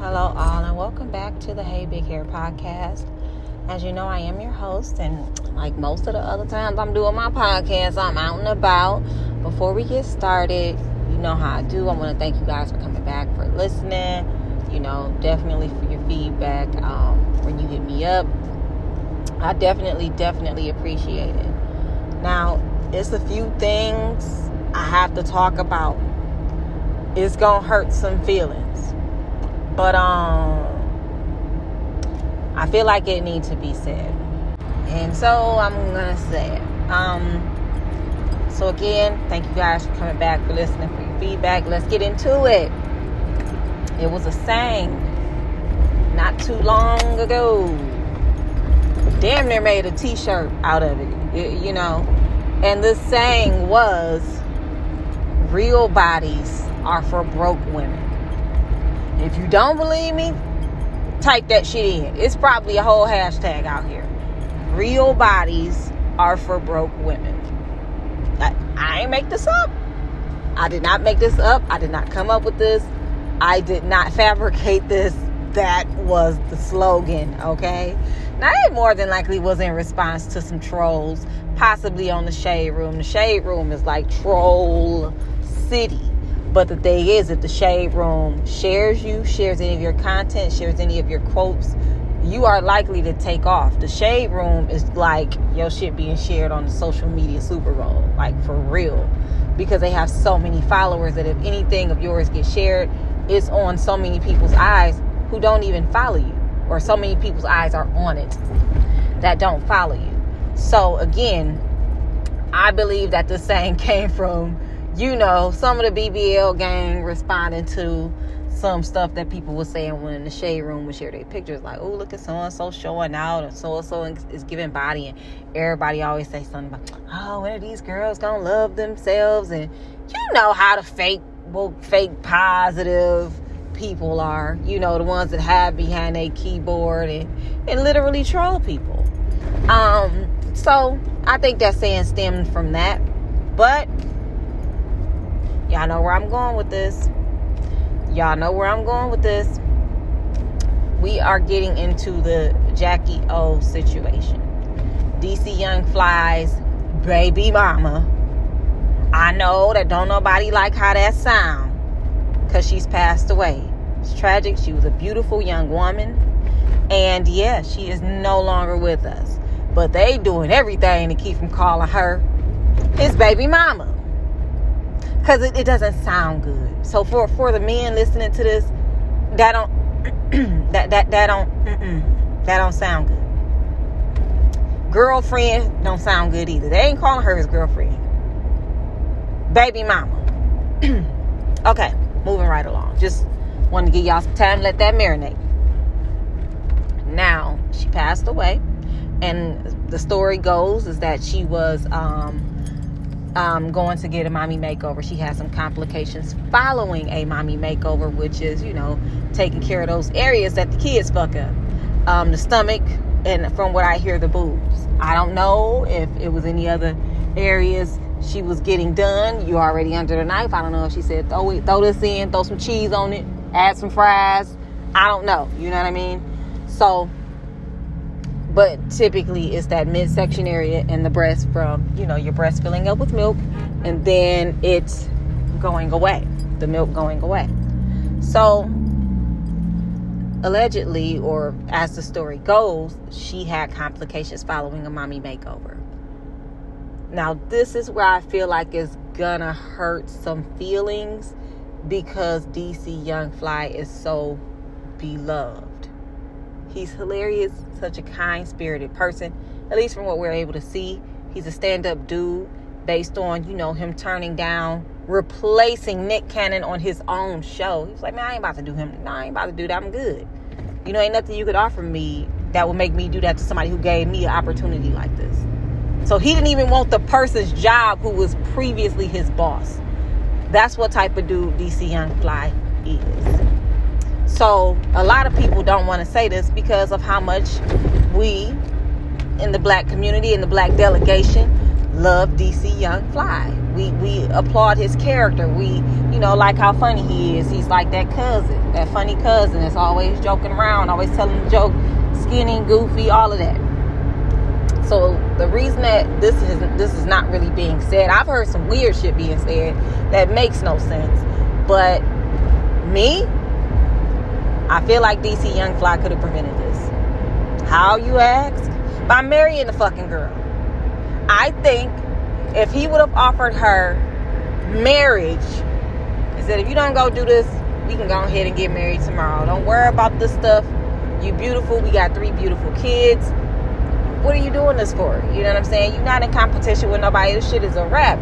Hello, all, and welcome back to the Hey Big Hair podcast. As you know, I am your host, and like most of the other times I'm doing my podcast, I'm out and about. Before we get started, you know how I do. I want to thank you guys for coming back, for listening. You know, definitely for your feedback um, when you hit me up. I definitely, definitely appreciate it. Now, it's a few things I have to talk about. It's gonna hurt some feelings but um I feel like it needs to be said. And so I'm gonna say it. Um so again, thank you guys for coming back for listening for your feedback. Let's get into it. It was a saying not too long ago. Damn near made a t-shirt out of it. You know. And the saying was real bodies are for broke women. If you don't believe me, type that shit in. It's probably a whole hashtag out here. Real bodies are for broke women. I, I ain't make this up. I did not make this up. I did not come up with this. I did not fabricate this. That was the slogan, okay? Now, it more than likely was in response to some trolls, possibly on the Shade Room. The Shade Room is like Troll City but the thing is, if the shade room shares you, shares any of your content, shares any of your quotes, you are likely to take off. The shade room is like your shit being shared on the social media Super Bowl, like for real, because they have so many followers that if anything of yours gets shared, it's on so many people's eyes who don't even follow you, or so many people's eyes are on it that don't follow you. So again, I believe that the saying came from you know, some of the BBL gang responding to some stuff that people were saying when the shade room would share their pictures, like, oh, look at so and so showing out, and so and so is giving body, and everybody always say something about, oh, when are these girls gonna love themselves? And you know how the fake, well, fake positive people are, you know, the ones that hide behind a keyboard and, and literally troll people. Um, so I think that saying stemmed from that, but Y'all know where I'm going with this. Y'all know where I'm going with this. We are getting into the Jackie O situation. DC Young Fly's baby mama. I know that don't nobody like how that sound because she's passed away. It's tragic. She was a beautiful young woman. And yeah, she is no longer with us. But they doing everything to keep from calling her his baby mama because it, it, doesn't sound good. So for for the men listening to this, that don't that that that don't that don't sound good. Girlfriend don't sound good either. They ain't calling her his girlfriend. Baby mama. okay, moving right along. Just wanted to give y'all some time let that marinate. Now she passed away, and the story goes is that she was um, um, going to get a mommy makeover. She has some complications following a mommy makeover, which is, you know, taking care of those areas that the kids fuck up. Um, the stomach, and from what I hear, the boobs. I don't know if it was any other areas she was getting done. You already under the knife. I don't know if she said throw it, throw this in, throw some cheese on it, add some fries. I don't know. You know what I mean? So but typically it's that midsection area and the breast from you know your breast filling up with milk and then it's going away the milk going away. So allegedly or as the story goes she had complications following a mommy makeover. Now this is where i feel like it's gonna hurt some feelings because dc young fly is so beloved. He's hilarious, such a kind spirited person, at least from what we're able to see. He's a stand up dude based on, you know, him turning down replacing Nick Cannon on his own show. He's like, man, I ain't about to do him. No, I ain't about to do that. I'm good. You know, ain't nothing you could offer me that would make me do that to somebody who gave me an opportunity like this. So he didn't even want the person's job who was previously his boss. That's what type of dude DC Young Fly is. So a lot of people don't want to say this because of how much we in the black community and the black delegation love DC Young Fly. We we applaud his character. We, you know, like how funny he is. He's like that cousin, that funny cousin that's always joking around, always telling the joke, skinny, goofy, all of that. So the reason that this is this is not really being said, I've heard some weird shit being said that makes no sense. But me, I feel like DC Young Fly could have prevented this. How you ask? By marrying the fucking girl. I think if he would have offered her marriage and said, if you don't go do this, we can go ahead and get married tomorrow. Don't worry about this stuff. You beautiful. We got three beautiful kids. What are you doing this for? You know what I'm saying? You're not in competition with nobody. This shit is a wrap.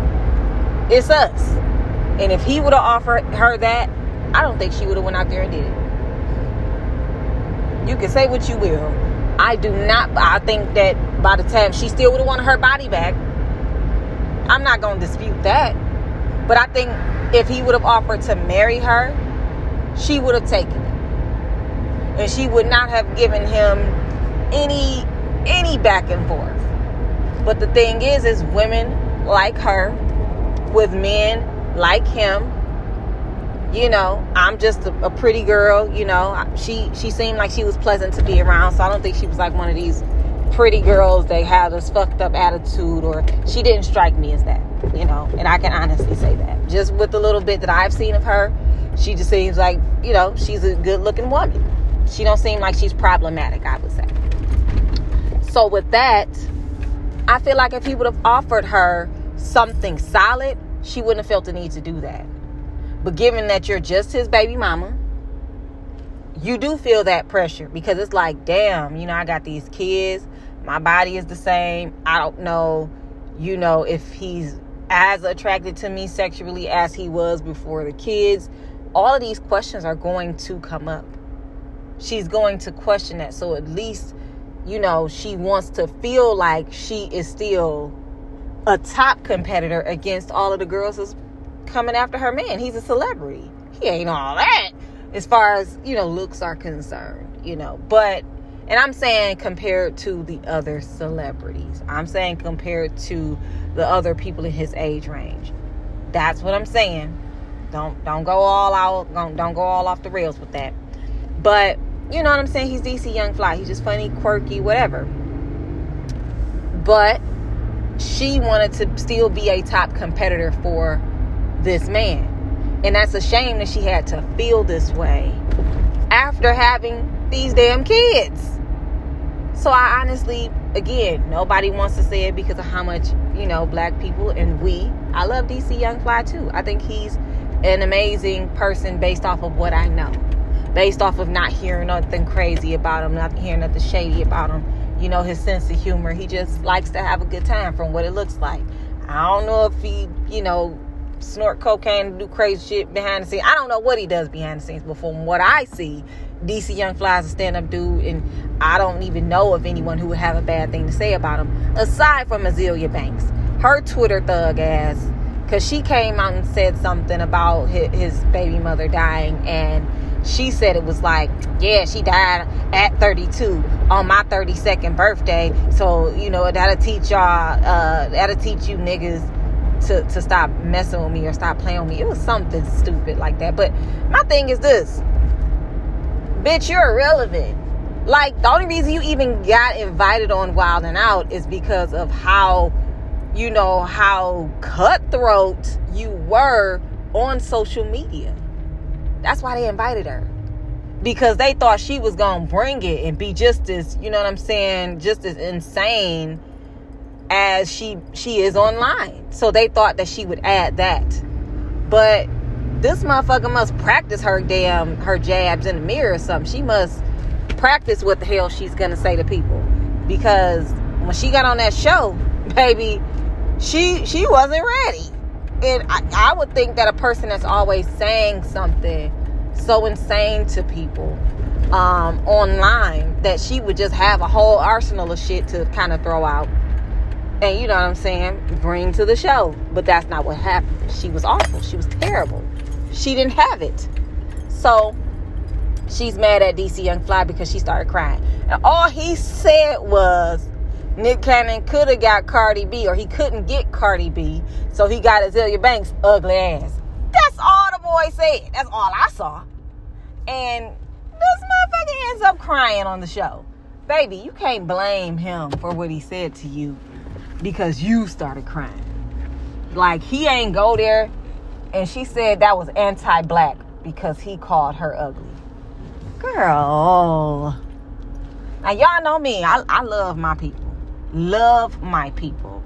It's us. And if he would have offered her that, I don't think she would have went out there and did it. You can say what you will. I do not. I think that by the time she still would have wanted her body back. I'm not to dispute that. But I think if he would have offered to marry her, she would have taken it. And she would not have given him any any back and forth. But the thing is is women like her with men like him you know i'm just a, a, pretty girl you know. She she seemed like she was pleasant to be around so i don't think she was like one of these pretty girls that have this fucked up attitude or she didn't strike me as that you know. And i can honestly say that. Just with the little bit that i've seen of her she just seems like you know she's a good looking woman. She don't seem like she's problematic i would say. So with that i feel like if he would have offered her something solid she wouldn't have felt the need to do that but given that you're just his baby mama, you do feel that pressure because it's like, damn, you know, I got these kids. My body is the same. I don't know, you know, if he's as attracted to me sexually as he was before the kids. All of these questions are going to come up. She's going to question that. So at least, you know, she wants to feel like she is still a top competitor against all of the girls coming after her man. He's a celebrity. He ain't all that as far as, you know, looks are concerned, you know. But and I'm saying compared to the other celebrities. I'm saying compared to the other people in his age range. That's what I'm saying. Don't don't go all out. Don't, don't go all off the rails with that. But you know what I'm saying? He's DC Young Fly. He's just funny, quirky, whatever. But she wanted to still be a top competitor for this man. And that's a shame that she had to feel this way after having these damn kids. So I honestly, again, nobody wants to say it because of how much, you know, black people and we, I love DC Young Fly too. I think he's an amazing person based off of what I know. Based off of not hearing nothing crazy about him, not hearing nothing shady about him. You know, his sense of humor. He just likes to have a good time from what it looks like. I don't know if he, you know, snort cocaine, do crazy shit behind the scenes. I don't know what he does behind the scenes, but from what I see, DC Young Fly is a stand up dude, and I don't even know of anyone who would have a bad thing to say about him, aside from Azealia Banks. Her Twitter thug ass, because she came out and said something about his, his baby mother dying, and she said it was like, yeah, she died at 32 on my 32nd birthday. So, you know, that'll teach y'all, uh, that'll teach you niggas to, to stop messing with me or stop playing with me. It was something stupid like that. But my thing is this bitch, you're irrelevant. Like, the only reason you even got invited on Wild and Out is because of how, you know, how cutthroat you were on social media. That's why they invited her. Because they thought she was going to bring it and be just as, you know what I'm saying, just as insane as she she is online. So they thought that she would add that. But this motherfucker must practice her damn her jabs in the mirror or something. She must practice what the hell she's gonna say to people. Because when she got on that show, baby, she she wasn't ready. And I, I would think that a person that's always saying something so insane to people um, online that she would just have a whole arsenal of shit to kind of throw out and you know what I'm saying, bring to the show. But that's not what happened. She was awful. She was terrible. She didn't have it. So she's mad at DC Young Fly because she started crying. And all he said was, Nick Cannon could have got Cardi B, or he couldn't get Cardi B, so he got Azealia Banks' ugly ass. That's all the boy said. That's all I saw. And this motherfucker ends up crying on the show. Baby, you can't blame him for what he said to you because you started crying. Like he ain't go there and she said that was anti-black because he called her ugly. Girl. Now y'all know me. I, I love my people. Love my people.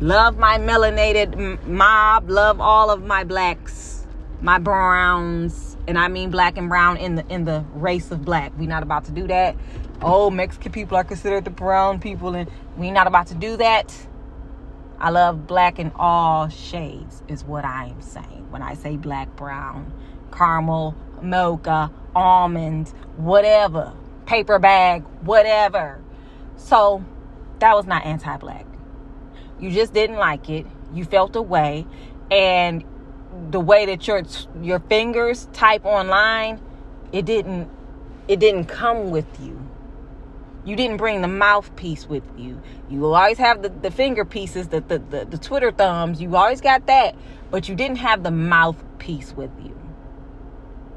Love my melanated mob. Love all of my blacks, my browns, and I mean black and brown in the in the race of black. We not about to do that. Oh, Mexican people are considered the brown people, and we not about to do that. I love black in all shades, is what I am saying when I say black, brown, caramel, mocha, almond, whatever, paper bag, whatever. So that was not anti black. You just didn't like it. You felt a way. And the way that your your fingers type online, it didn't it didn't come with you. You didn't bring the mouthpiece with you. You always have the, the finger pieces, the, the, the, the Twitter thumbs. You always got that, but you didn't have the mouthpiece with you.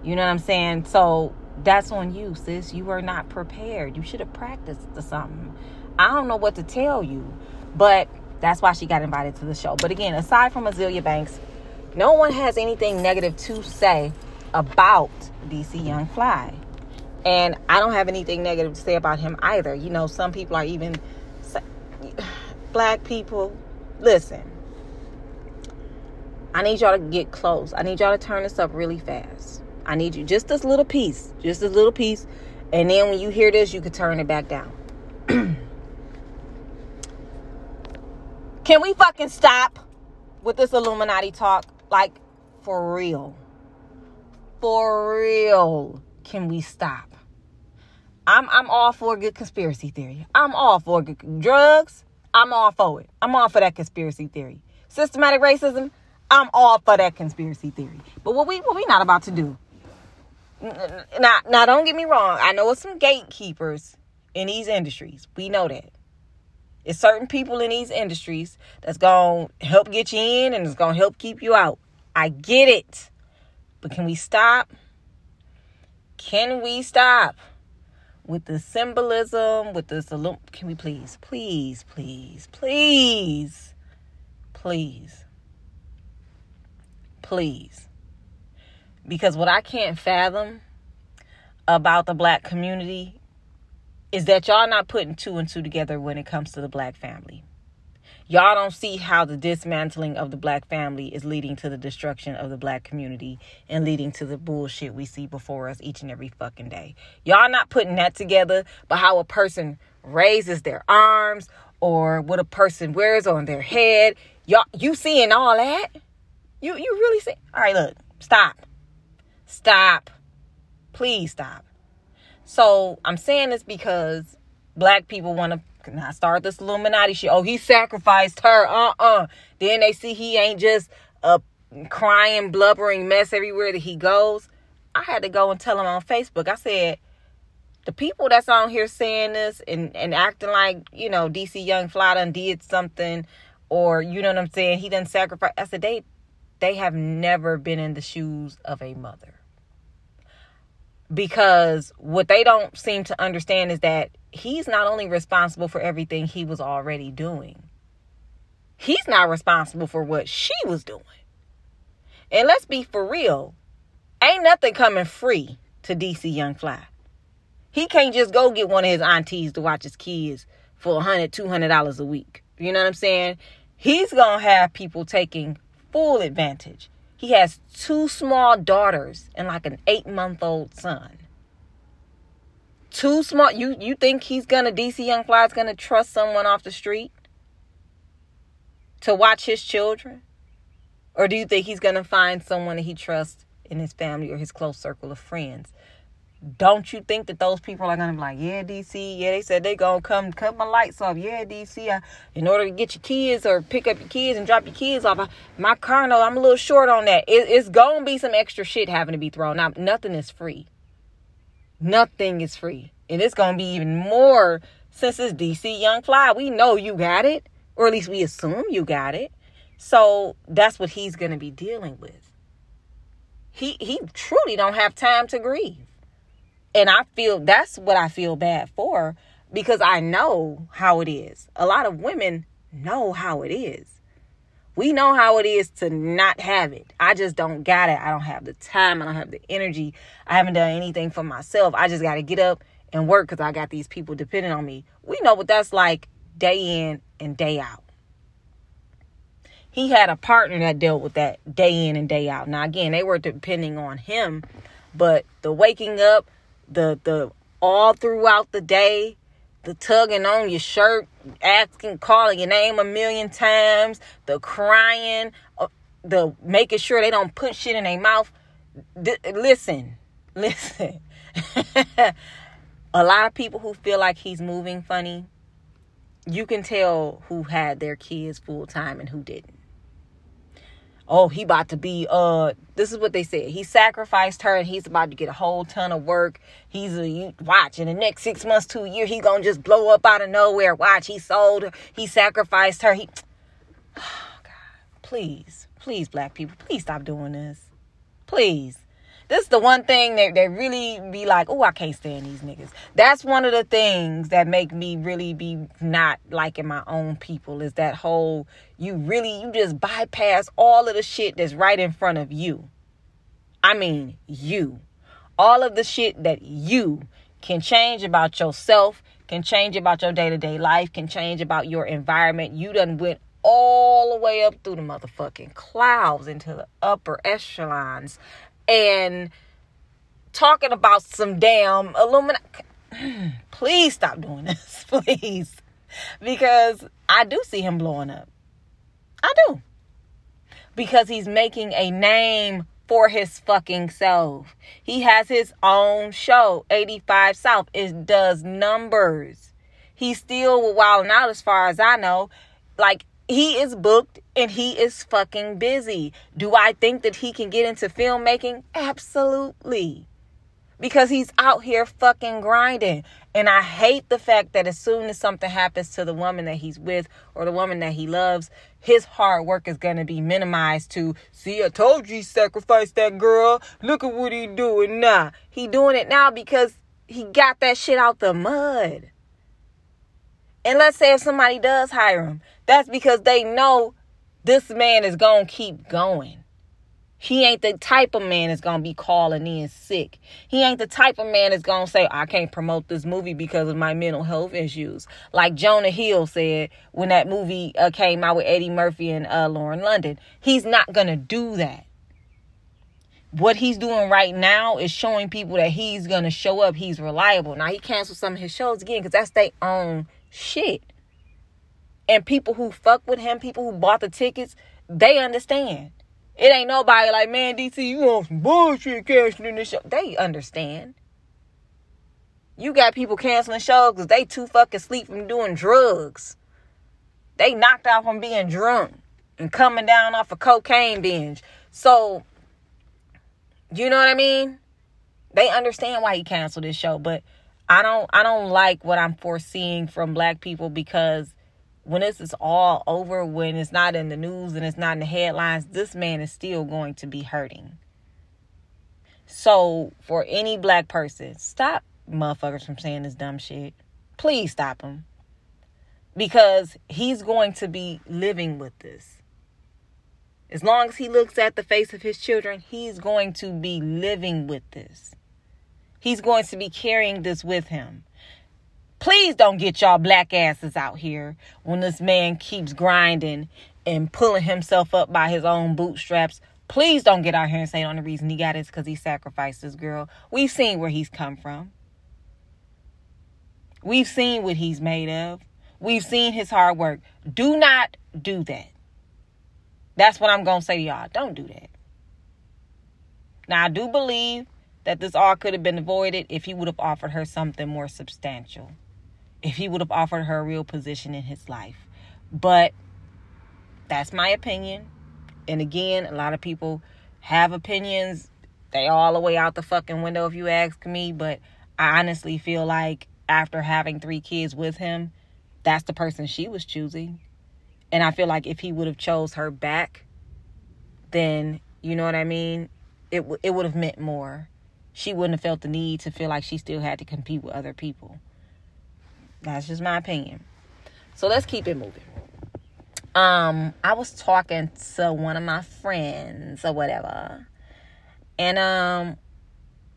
You know what I'm saying? So that's on you, sis. You were not prepared. You should have practiced something. I don't know what to tell you, but that's why she got invited to the show. But again, aside from Azealia Banks, no one has anything negative to say about DC Young Fly. And I don't have anything negative to say about him either. You know, some people are even black people. Listen, I need y'all to get close. I need y'all to turn this up really fast. I need you just this little piece, just this little piece. And then when you hear this, you can turn it back down. Can we fucking stop with this Illuminati talk? Like, for real. For real. Can we stop? I'm I'm all for a good conspiracy theory. I'm all for good drugs. I'm all for it. I'm all for that conspiracy theory. Systematic racism. I'm all for that conspiracy theory. But what we what we not about to do? Now now don't get me wrong. I know it's some gatekeepers in these industries. We know that. It's certain people in these industries that's to help get you in and it's to help keep you out. I get it. But can we stop? Can we stop? With the symbolism, with this, can we please, please, please, please, please, please. Because what I can't fathom about the black community is that y'all not putting two and two together when it comes to the black family. Y'all don't see how the dismantling of the black family is leading to the destruction of the black community and leading to the bullshit we see before us each and every fucking day. Y'all not putting that together, but how a person raises their arms or what a person wears on their head. Y'all you seeing all that? You you really see? All right, look. Stop. Stop. Please stop. So, I'm saying this because black people want to now start this Illuminati shit. Oh, he sacrificed her. Uh-uh. Then they see he ain't just a crying, blubbering mess everywhere that he goes. I had to go and tell him on Facebook. I said, the people that's on here saying this and, and acting like, you know, DC Young Fly done did something or you know what I'm saying, he done sacrifice. I said, they they have never been in the shoes of a mother. Because what they don't seem to understand is that he's not only responsible for everything he was already doing, he's not responsible for what she was doing. And let's be for real, ain't nothing coming free to DC Young Fly. He can't just go get one of his aunties to watch his kids for a hundred, two hundred dollars a week. You know what I'm saying? He's gonna have people taking full advantage. He has two small daughters and like an eight month old son too smart. You you think he's gonna DC Young Fly's gonna trust someone off the street to watch his children? Or do you think he's gonna find someone that he trusts in his family or his close circle of friends? Don't you think that those people are gonna be like, yeah, DC, yeah, they said they gonna come cut my lights off, yeah, DC, I, in order to get your kids or pick up your kids and drop your kids off, I, my car, no, I'm a little short on that. It, it's gonna be some extra shit having to be thrown out. Nothing is free. Nothing is free. And it's going to be even more Since it's DC Young Fly, we know you got it, or at least we assume you got it. So that's what he's going to be dealing with. He he truly don't have time to grieve. And I feel that's what I feel bad for because I know how it is. A lot of women know how it is. We know how it is to not have it. I just don't got it. I don't have the time. I don't have the energy. I haven't done anything for myself. I just got to get up and work because I got these people depending on me. We know what that's like day in and day out. He had a partner that dealt with that day in and day out. Now, again, they were depending on him, but the waking up, the the all throughout the day, the tugging on your shirt, asking, calling your name a million times, the crying, uh, the making sure they don't put shit in their mouth. D- listen, listen. a lot of people who feel like he's moving funny, you can tell who had their kids full time and who didn't oh he about to be uh this is what they said. He sacrificed her and he's about to get a whole ton of work. He's a you, watch in the next six months a year he gonna just blow up out of nowhere. Watch he sold her he sacrificed her. He oh god please please black people please stop doing this. Please this is the one thing that, that really be like, oh, I can't stand these niggas. That's one of the things that make me really be not liking my own people is that whole you really you just bypass all of the shit that's right in front of you. I mean you. All of the shit that you can change about yourself, can change about your day-to-day life, can change about your environment. You done went all the way up through the motherfucking clouds into the upper echelons and talking about some damn Illuminati. Please stop doing this, please. Because I do see him blowing up. I do. Because he's making a name for his fucking self. He has his own show, 85 South. It does numbers. He's still wilding out as far as I know. Like he is booked and he is fucking busy. Do I think that he can get into filmmaking? Absolutely. Because he's out here fucking grinding. And I hate the fact that as soon as something happens to the woman that he's with or the woman that he loves, his hard work is going to be minimized to, see, I told you he sacrificed that girl. Look at what he doing now. He doing it now because he got that shit out the mud. And let's say if somebody does hire him, that's because they know this man is going to keep going. He ain't the type of man that's going to be calling in sick. He ain't the type of man that's going to say, I can't promote this movie because of my mental health issues. Like Jonah Hill said when that movie uh, came out with Eddie Murphy and uh, Lauren London. He's not going to do that. What he's doing right now is showing people that he's going to show up. He's reliable. Now, he canceled some of his shows again because that's their own shit. And people who fuck with him, people who bought the tickets, they understand. It ain't nobody like, man, DC, you want some bullshit canceling this show. They understand. You got people canceling shows because they too fucking sleep from doing drugs. They knocked out from being drunk and coming down off a cocaine binge. So, you know what I mean? They understand why he canceled this show, but I don't I don't like what I'm foreseeing from black people because when this is all over, when it's not in the news and it's not in the headlines, this man is still going to be hurting. So, for any black person, stop motherfuckers from saying this dumb shit. Please stop him. Because he's going to be living with this. As long as he looks at the face of his children, he's going to be living with this. He's going to be carrying this with him. Please don't get y'all black asses out here when this man keeps grinding and pulling himself up by his own bootstraps. Please don't get out here and say the only reason he got it is because he sacrificed this girl. We've seen where he's come from. We've seen what he's made of. We've seen his hard work. Do not do that. That's what I'm going to say to y'all. Don't do that. Now, I do believe that this all could have been avoided if he would have offered her something more substantial if he would have offered her a real position in his life. But that's my opinion. And again, a lot of people have opinions. They all the way out the fucking window if you ask me, but I honestly feel like after having three kids with him, that's the person she was choosing. And I feel like if he would have chose her back, then you know what I mean. It w- it would have meant more. She wouldn't have felt the need to feel like she still had to compete with other people. That's just my opinion. So let's keep it moving. Um, I was talking to one of my friends or whatever, and um,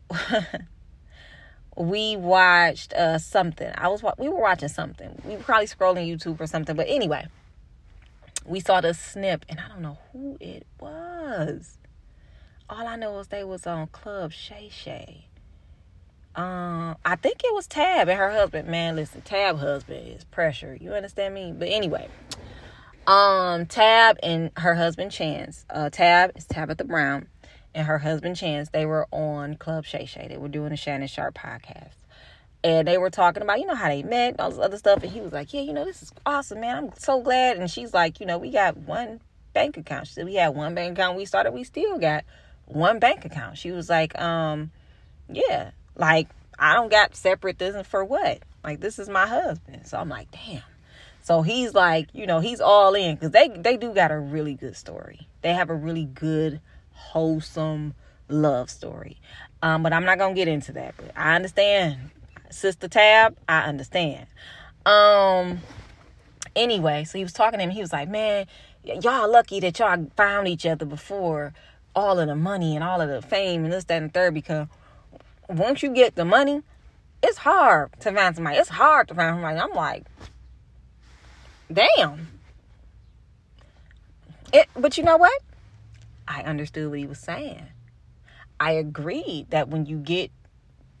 we watched uh something. I was we were watching something. We were probably scrolling YouTube or something. But anyway, we saw the snip, and I don't know who it was. All I know is they was on Club Shay Shay. Um, I think it was Tab and her husband. Man, listen, Tab husband is pressure. You understand me? But anyway, um, Tab and her husband Chance. Uh, Tab is Tabitha Brown and her husband Chance, they were on Club Shay Shay. They were doing a Shannon Sharpe podcast. And they were talking about, you know, how they met, all this other stuff. And he was like, Yeah, you know, this is awesome, man. I'm so glad. And she's like, You know, we got one bank account. She said, We had one bank account. We started, we still got one bank account. She was like, um, Yeah, like, I don't got separate this for what? Like, this is my husband. So I'm like, Damn. So he's like, you know, he's all in because they, they do got a really good story. They have a really good wholesome love story. Um, but I'm not gonna get into that. But I understand, Sister Tab. I understand. Um. Anyway, so he was talking to him. He was like, "Man, y'all lucky that y'all found each other before all of the money and all of the fame and this, that, and third. Because once you get the money, it's hard to find somebody. It's hard to find somebody. I'm like, damn. It, but you know what? I understood what he was saying. I agreed that when you get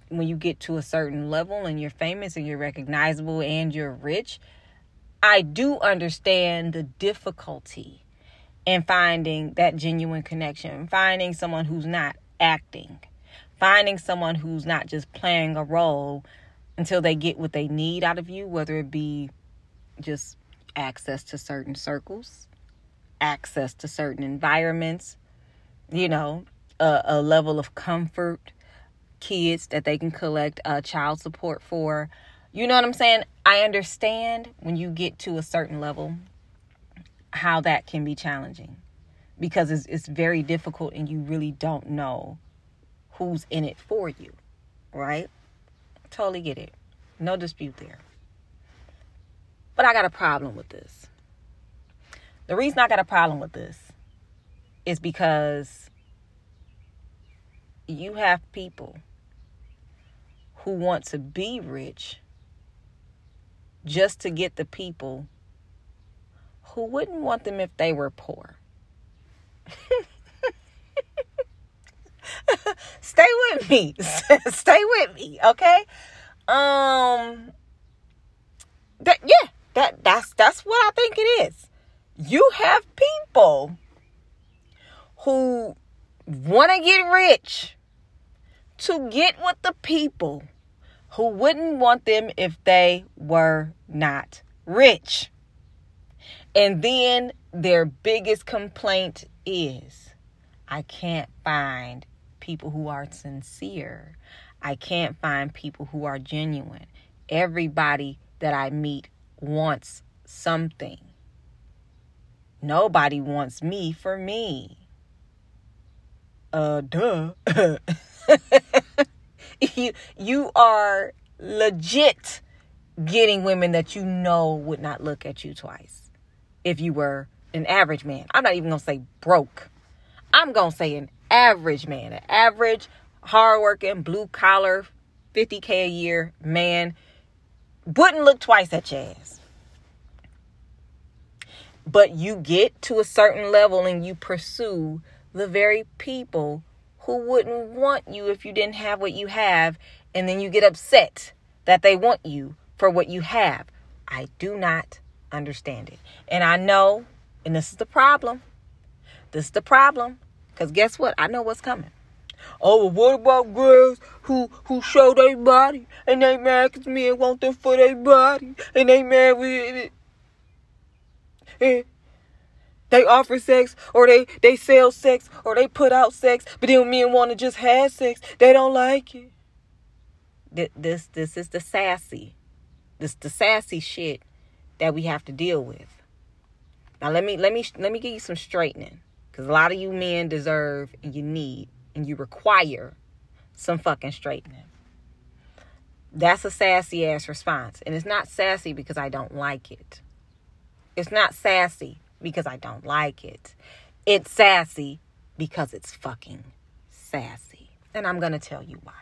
when you get to a certain level and you're famous and you're recognizable and you're rich, I do understand the difficulty in finding that genuine connection, finding someone who's not acting, finding someone who's not just playing a role until they get what they need out of you, whether it be just access to certain circles, access to certain environments, you know, a, a level of comfort, kids that they can collect uh, child support for. You know what I'm saying? I understand when you get to a certain level how that can be challenging because it's, it's very difficult and you really don't know who's in it for you, right? Totally get it. No dispute there. But I got a problem with this. The reason I got a problem with this is because you have people who want to be rich just to get the people who wouldn't want them if they were poor. Stay with me. Stay with me, okay? Um that yeah, that that's that's what I think it is you have people who want to get rich to get with the people who wouldn't want them if they were not rich. And then their biggest complaint is I can't find people who are sincere. I can't find people who are genuine. Everybody that I meet wants something. Nobody wants me for me. Uh, duh. you, you are legit getting women that you know would not look at you twice if you were an average man. I'm not even going to say broke. I'm going to say an average man, an average, hardworking, blue collar, 50K a year man wouldn't look twice at your ass but you get to a certain level and you pursue the very people who wouldn't want you if you didn't have what you have and then you get upset that they want you for what you have i do not understand it and i know and this is the problem this is the problem because guess what i know what's coming Oh, what about girls who who show their body and they mad cause men want them for their body and they mad with it? Eh, they offer sex or they they sell sex or they put out sex, but then men want to just have sex. They don't like it. This this is the sassy. This the sassy shit that we have to deal with. Now let me let me let me give you some straightening cuz a lot of you men deserve and you need and you require some fucking straightening. That's a sassy ass response. And it's not sassy because I don't like it. It's not sassy because I don't like it. It's sassy because it's fucking sassy. And I'm going to tell you why.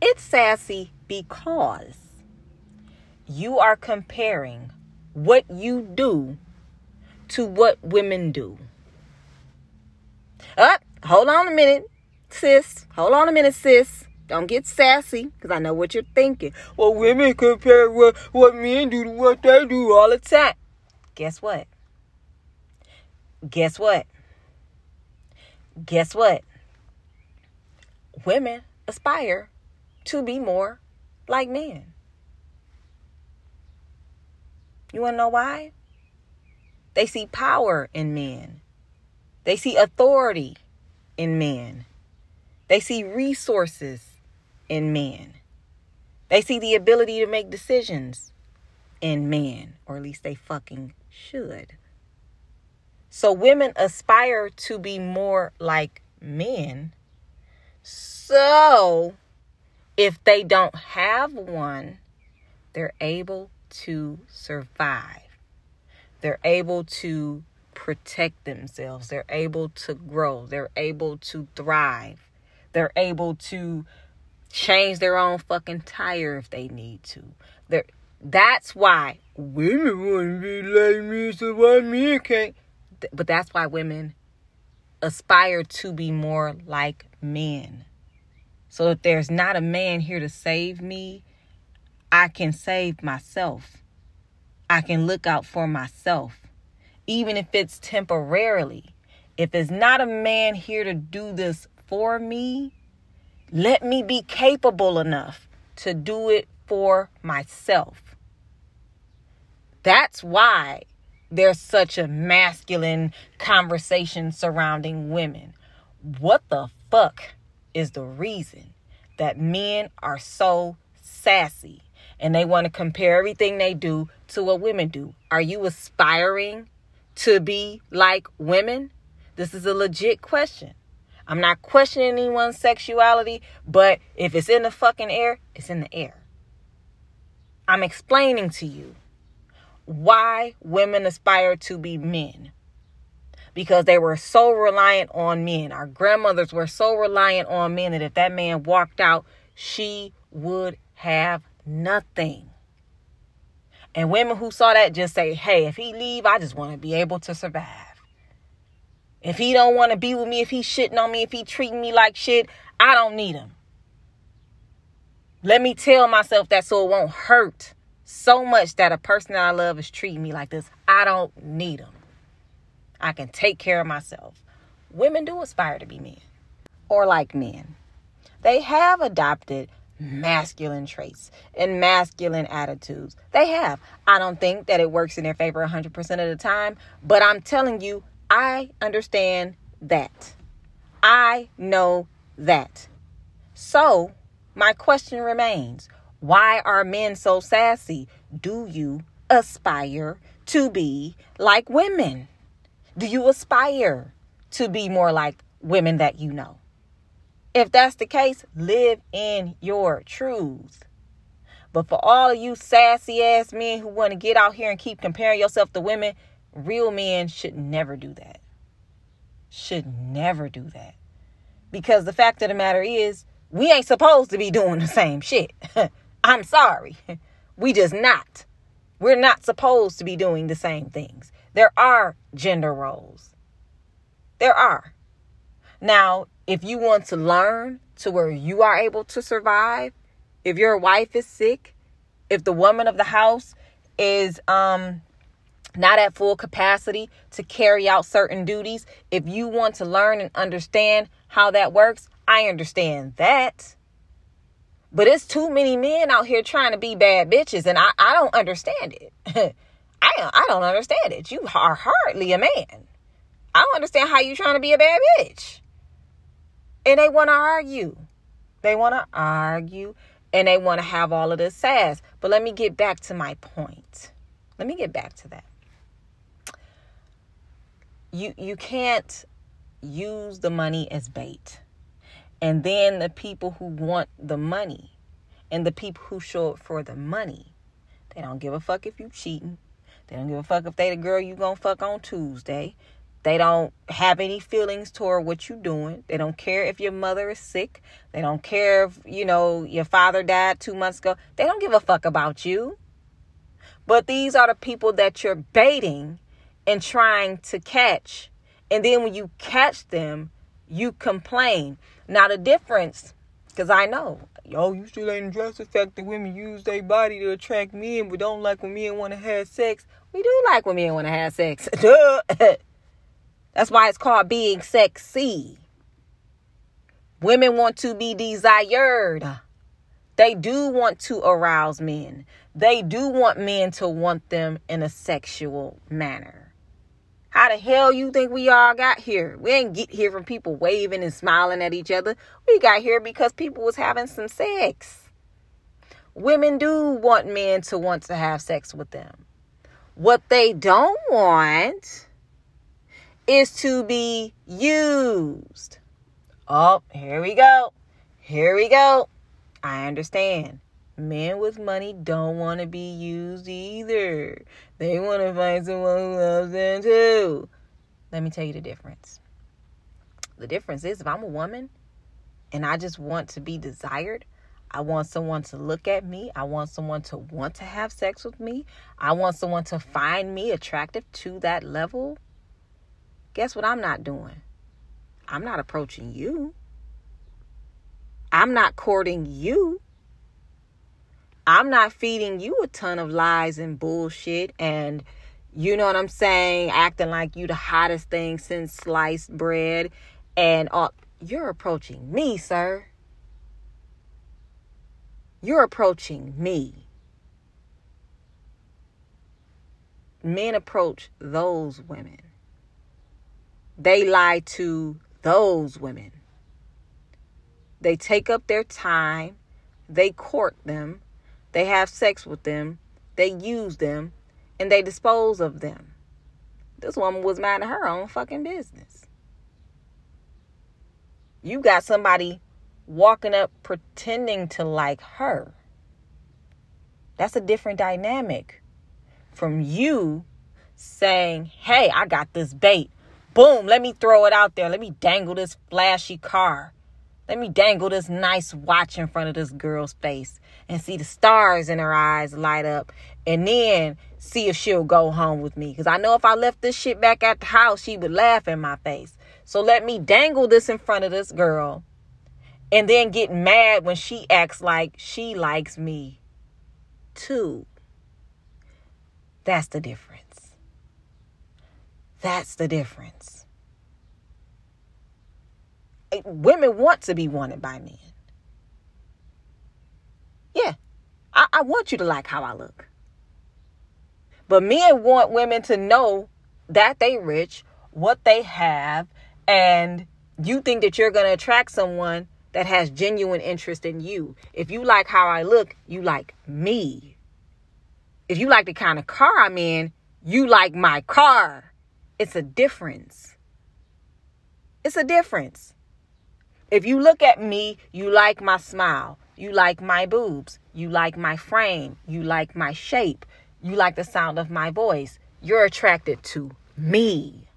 It's sassy because you are comparing what you do to what women do. Up, oh, hold on a minute, sis. Hold on a minute, sis. Don't get sassy, because I know what you're thinking. Well, women compare what, what men do to what they do all the time. Guess what? Guess what? Guess what? Women aspire to be more like men. You want to know why? They see power in men. They see authority in men. They see resources in men. They see the ability to make decisions in men, or at least they fucking should. So women aspire to be more like men. So if they don't have one, they're able to survive. They're able to protect themselves. They're able to grow. They're able to thrive. They're able to change their own fucking tire if they need to. They're, that's why women want to be like me, so why men can't? But that's why women aspire to be more like men. So if there's not a man here to save me, I can save myself. I can look out for myself, even if it's temporarily. If there's not a man here to do this for me, let me be capable enough to do it for myself. That's why there's such a masculine conversation surrounding women. What the fuck is the reason that men are so sassy and they want to compare everything they do to what women do? Are you aspiring to be like women? This is a legit question. I'm not questioning anyone's sexuality, but if it's in the fucking air, it's in the air. I'm explaining to you why women aspire to be men. Because they were so reliant on men. Our grandmothers were so reliant on men that if that man walked out, she would have nothing. And women who saw that just say, hey, if he leave, I just want to be able to survive. If he don't want to be with me, if he's shitting on me, if he treating me like shit, I don't need him. Let me tell myself that so it won't hurt so much that a person that I love is treating me like this. I don't need him. I can take care of myself. Women do aspire to be men or like men. They have adopted masculine traits and masculine attitudes. They have. I don't think that it works in their favor 100% of the time, but I'm telling you, I understand that. I know that. So, my question remains why are men so sassy? Do you aspire to be like women? Do you aspire to be more like women that you know? If that's the case, live in your truth. But for all of you sassy ass men who want to get out here and keep comparing yourself to women, Real men should never do that. Should never do that. Because the fact of the matter is, we ain't supposed to be doing the same shit. I'm sorry. We just not. We're not supposed to be doing the same things. There are gender roles. There are. Now, if you want to learn to where you are able to survive, if your wife is sick, if the woman of the house is um not at full capacity to carry out certain duties. If you want to learn and understand how that works, I understand that. But it's too many men out here trying to be bad bitches, and I, I don't understand it. I, I don't understand it. You are hardly a man. I don't understand how you trying to be a bad bitch. And they want to argue. They want to argue and they want to have all of this sass. But let me get back to my point. Let me get back to that. You you can't use the money as bait. And then the people who want the money and the people who show up for the money, they don't give a fuck if you cheating. They don't give a fuck if they the girl you gonna fuck on Tuesday. They don't have any feelings toward what you're doing. They don't care if your mother is sick. They don't care if, you know, your father died two months ago. They don't give a fuck about you. But these are the people that you're baiting and trying to catch. And then when you catch them, you complain. Now, the difference, because I know, yo, you still ain't address the fact that women use their body to attract men, but don't like when men want to have sex. We do like when men want to have sex. That's why it's called being sexy. Women want to be desired. They do want to arouse men. They do want men to want them in a sexual manner. How the hell you think we all got here? We ain't get here from people waving and smiling at each other. We got here because people was having some sex. Women do want men to want to have sex with them. What they don't want is to be used. Oh, here we go. Here we go. I understand. Men with money don't want to be used either. They want to find someone who loves them too. Let me tell you the difference. The difference is if I'm a woman and I just want to be desired, I want someone to look at me. I want someone to want to have sex with me. I want someone to find me attractive to that level guess what I'm not doing? I'm not approaching you. I'm not courting you. I'm not feeding you a ton of lies and bullshit and you know what I'm saying, acting like you the hottest thing since sliced bread and all you're approaching me, sir. You're approaching me. Men approach those women. They lie to those women. They take up their time, they court them, they have sex with them, they use them, and they dispose of them. This woman was minding her own fucking business. You got somebody walking up pretending to like her. That's a different dynamic from you saying, Hey, I got this bait. Boom, let me throw it out there. Let me dangle this flashy car. Let me dangle this nice watch in front of this girl's face and see the stars in her eyes light up and then see if she'll go home with me. Because I know if I left this shit back at the house, she would laugh in my face. So let me dangle this in front of this girl and then get mad when she acts like she likes me too. That's the difference. That's the difference. Eh, women want to be wanted by men. Yeah, I, I want you to like how I look. But men want women to know that they rich, what they have, and you think that you're going to attract someone that has genuine interest in you. If you like how I look, you like me. If you like the kind of car I'm in, you like my car. It's a difference. It's a difference. If you look at me, you like my smile, you like my boobs, you like my frame, you like my shape, you like the sound of my voice. You're attracted to me.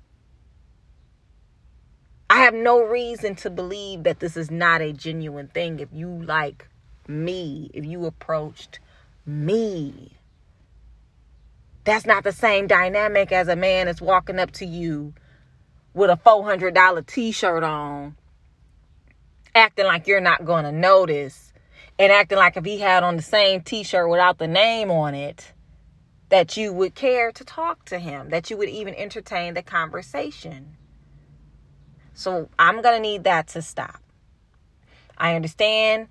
I have no reason to believe that this is not a genuine thing if you like me, if you approached me. That's not the same dynamic as a man that's walking up to you with a $400 t shirt on, acting like you're not going to notice, and acting like if he had on the same t shirt without the name on it, that you would care to talk to him, that you would even entertain the conversation. So I'm going to need that to stop. I understand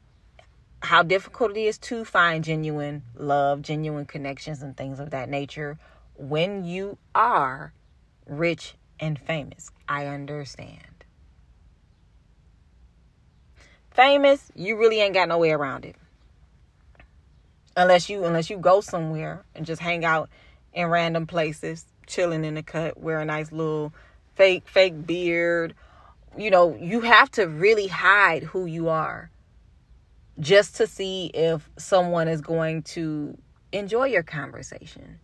how difficult it is to find genuine love, genuine connections, and things of that nature when you are rich and famous. I understand. famous, you really ain't got no way around it. Unless you unless you go somewhere and just hang out in random places, chilling in the cut, wear a nice little fake fake beard. You know, you have to really hide who you are just to see if someone is going to enjoy your conversation.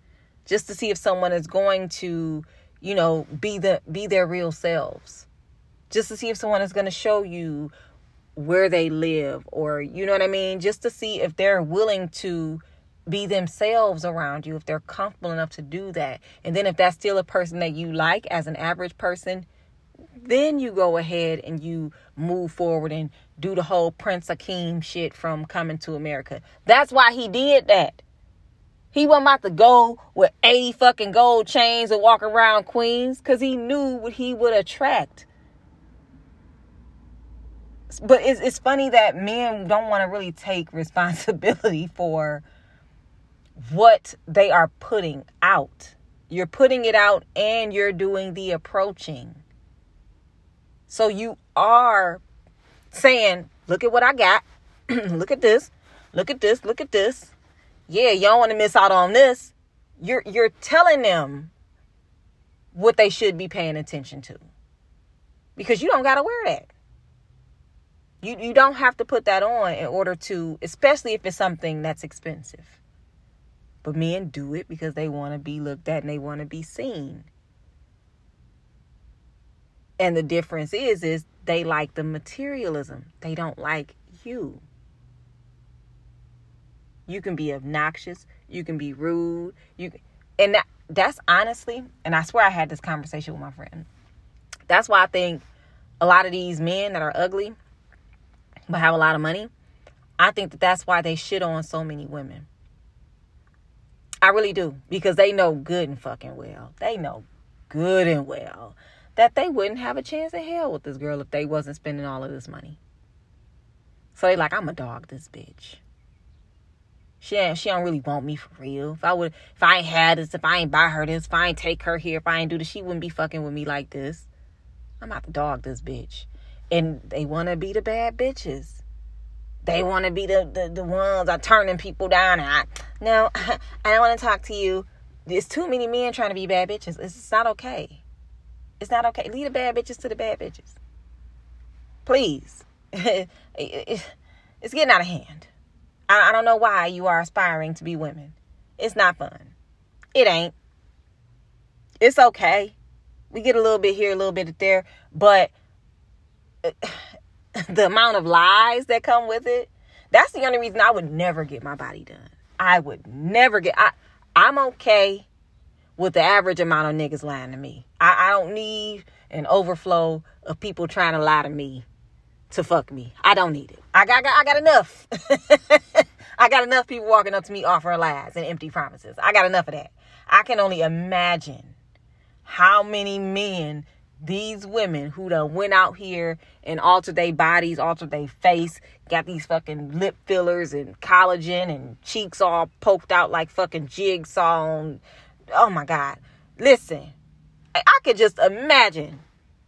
Just to see if someone is going to, you know, be the be their real selves. Just to see if someone is going to show you where they live or you know what I mean, just to see if they're willing to be themselves around you if they're comfortable enough to do that. And then if that's still a person that you like as an average person, then you go ahead and you move forward and do the whole Prince Akeem shit from coming to America. That's why he did that. He wasn't about to go with 80 fucking gold chains and walk around Queens because he knew what he would attract. But it's, it's funny that men don't want to really take responsibility for what they are putting out. You're putting it out and you're doing the approaching. So you are saying, look at what I got. look at this. Look at this. Look at this. Yeah, don't want to miss out on this. You're you're telling them what they should be paying attention to. Because you don't got to wear that. You you don't have to put that on in order to especially if it's something that's expensive. But men do it because they want to be looked at and they want to be seen. And the difference is is they like the materialism. They don't like you. You can be obnoxious, you can be rude, you and that that's honestly, and I swear I had this conversation with my friend. That's why I think a lot of these men that are ugly but have a lot of money, I think that that's why they shit on so many women I really do. Because they know good and fucking well. They know good and well that they wouldn't have a chance in hell with this girl if they wasn't spending all of this money. So they like, I'm a dog this bitch. She ain't, she don't really want me for real. If I would if I ain't had this, if I ain't buy her this, if I ain't take her here, if I ain't do this, she wouldn't be fucking with me like this. I'm about to dog this bitch. And they wanna be the bad bitches. They want to be the, the, the ones are turning people down. And I, no, I don't want to talk to you. There's too many men trying to be bad bitches. It's not okay. It's not okay. Leave the bad bitches to the bad bitches. Please. it's getting out of hand. I, don't know why you are aspiring to be women. It's not fun. It ain't. It's okay. We get a little bit here, a little bit there, but uh, the amount of lies that come with it, that's the only reason I would never get my body done. I would never get I I'm okay with the average amount of niggas lying to me. I, I don't need an overflow of people trying to lie to me to fuck me. I don't need it. I got, I got, enough. I got enough people walking up to me offering lies and empty promises. I got enough of that. I can only imagine how many men these women who done went out here and altered their bodies, altered their face, got these fucking lip fillers and collagen and cheeks all poked out like fucking jigsaw. Oh my God. Listen, I could just imagine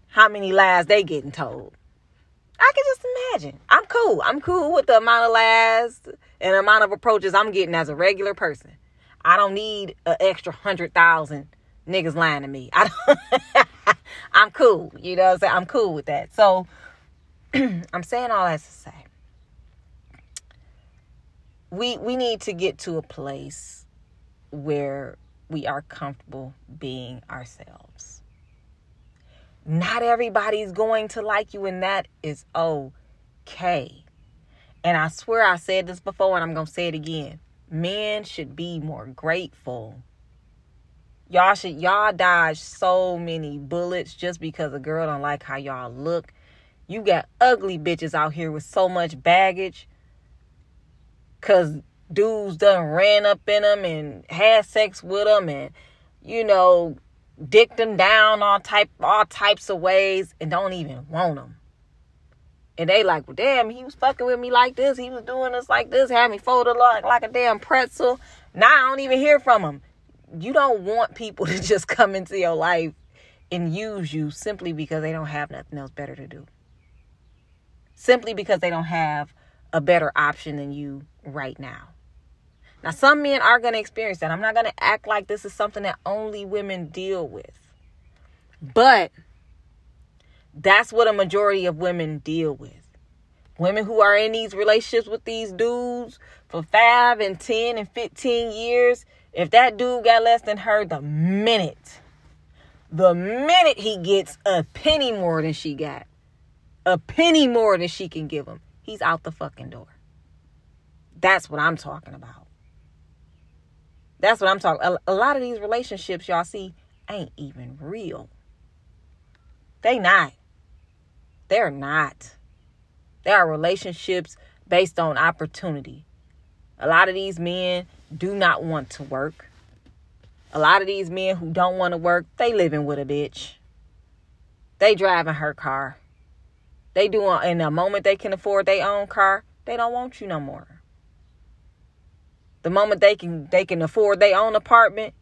how many lies they getting told. I can just imagine. I'm cool. I'm cool with the amount of lies and amount of approaches I'm getting as a regular person. I don't need an extra hundred thousand niggas lying to me. I don't I'm cool. You know what I'm saying? I'm cool with that. So I'm saying all that to say we we need to get to a place where we are comfortable being ourselves. Not everybody's going to like you, and that is okay. And I swear I said this before, and I'm going to say it again. Men should be more grateful Y'all should y'all dodge so many bullets just because a girl don't like how y'all look. You got ugly bitches out here with so much baggage. Cause dudes done ran up in them and had sex with them and you know dicked them down all type all types of ways and don't even want them. And they like, well, damn, he was fucking with me like this. He was doing this like this, had me folded like like a damn pretzel. Now I don't even hear from him you don't want people to just come into your life and use you simply because they don't have nothing else better to do. simply because they don't have a better option than you right now. Now, some men are going to experience that. I'm not going to act like this is something that only women deal with. But that's what a majority of women deal with. Women who are in these relationships with these dudes for five and 10 and 15 years, if that dude got less than her the minute, the minute he gets a penny more than she got, a penny more than she can give him, he's out the fucking door. That's what I'm talking about. That's what I'm talking. A, a lot of these relationships y'all see ain't even real. They not. They're not. There are relationships based on opportunity. A lot of these men do not want to work. A lot of these men who don't want to work, they living with a bitch. They driving her car. They doing in the moment they can afford their own car, they don't want you no more. The moment they can they can afford their own apartment,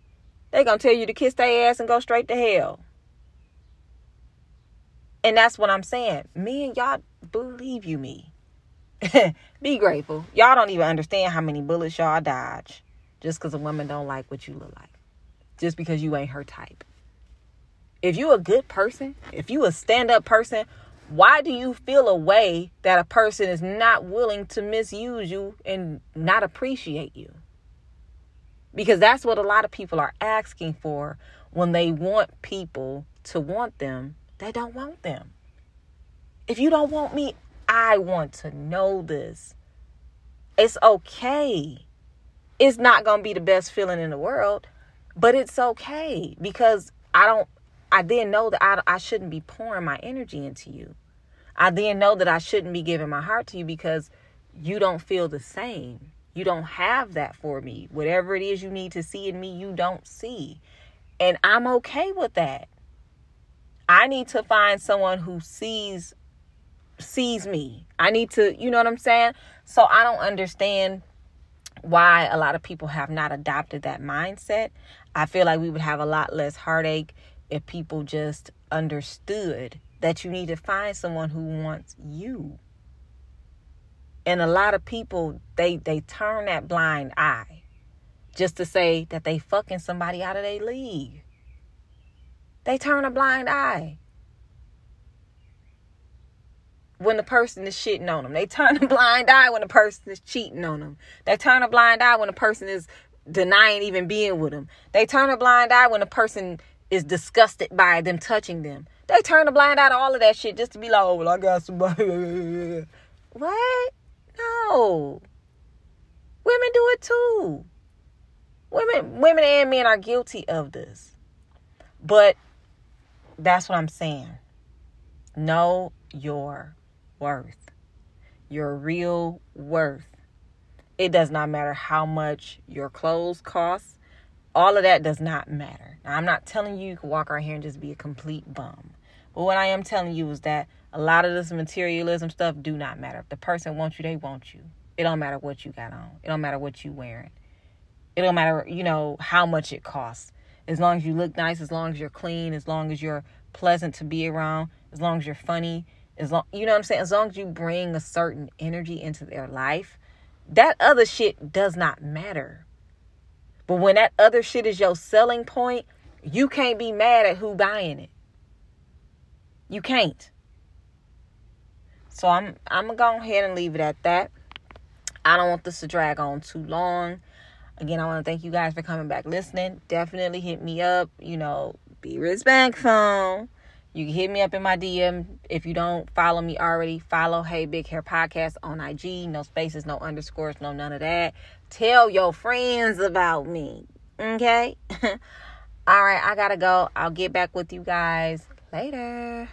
they gonna tell you to kiss their ass and go straight to hell. And that's what I'm saying. Me and y'all believe you me. Be grateful. Y'all don't even understand how many bullets y'all dodge just because a woman don't like what you look like. Just because you ain't her type. If you a good person, if you a stand-up person, why do you feel a way that a person is not willing to misuse you and not appreciate you? Because that's what a lot of people are asking for when they want people to want them they don't want them. If you don't want me, I want to know this. It's okay. It's not going to be the best feeling in the world, but it's okay because I don't, I then know that I, I shouldn't be pouring my energy into you. I then know that I shouldn't be giving my heart to you because you don't feel the same. You don't have that for me. Whatever it is you need to see in me, you don't see. And I'm okay with that. I need to find someone who sees sees me. I need to, you know what I'm saying? So I don't understand why a lot of people have not adopted that mindset. I feel like we would have a lot less heartache if people just understood that you need to find someone who wants you. And a lot of people they they turn that blind eye just to say that they fucking somebody out of their league. They turn a blind eye when the person is shitting on them. They turn a blind eye when the person is cheating on them. They turn a blind eye when the person is denying even being with them. They turn a blind eye when the person is disgusted by them touching them. They turn a blind eye to all of that shit just to be like, oh, well, I got somebody. what? No. Women do it too. Women, women and men are guilty of this. But that's what I'm saying. Know your worth, your real worth. It does not matter how much your clothes cost. All of that does not matter. Now, I'm not telling you you can walk around here and just be a complete bum. But what I am telling you is that a lot of this materialism stuff do not matter. If the person wants you, they want you. It don't matter what you got on. It don't matter what you wearing. It don't matter, you know, how much it costs as long as you look nice, as long as you're clean, as long as you're pleasant to be around, as long as you're funny, as long you know what I'm saying, as long as you bring a certain energy into their life, that other shit does not matter. But when that other shit is your selling point, you can't be mad at who buying it. You can't. So I'm I'm gonna go ahead and leave it at that. I don't want this to drag on too long. Again, I want to thank you guys for coming back listening. Definitely hit me up. You know, be respectful. You can hit me up in my DM. If you don't follow me already, follow Hey Big Hair Podcast on IG. No spaces, no underscores, no none of that. Tell your friends about me. Okay? All right, I gotta go. I'll get back with you guys later.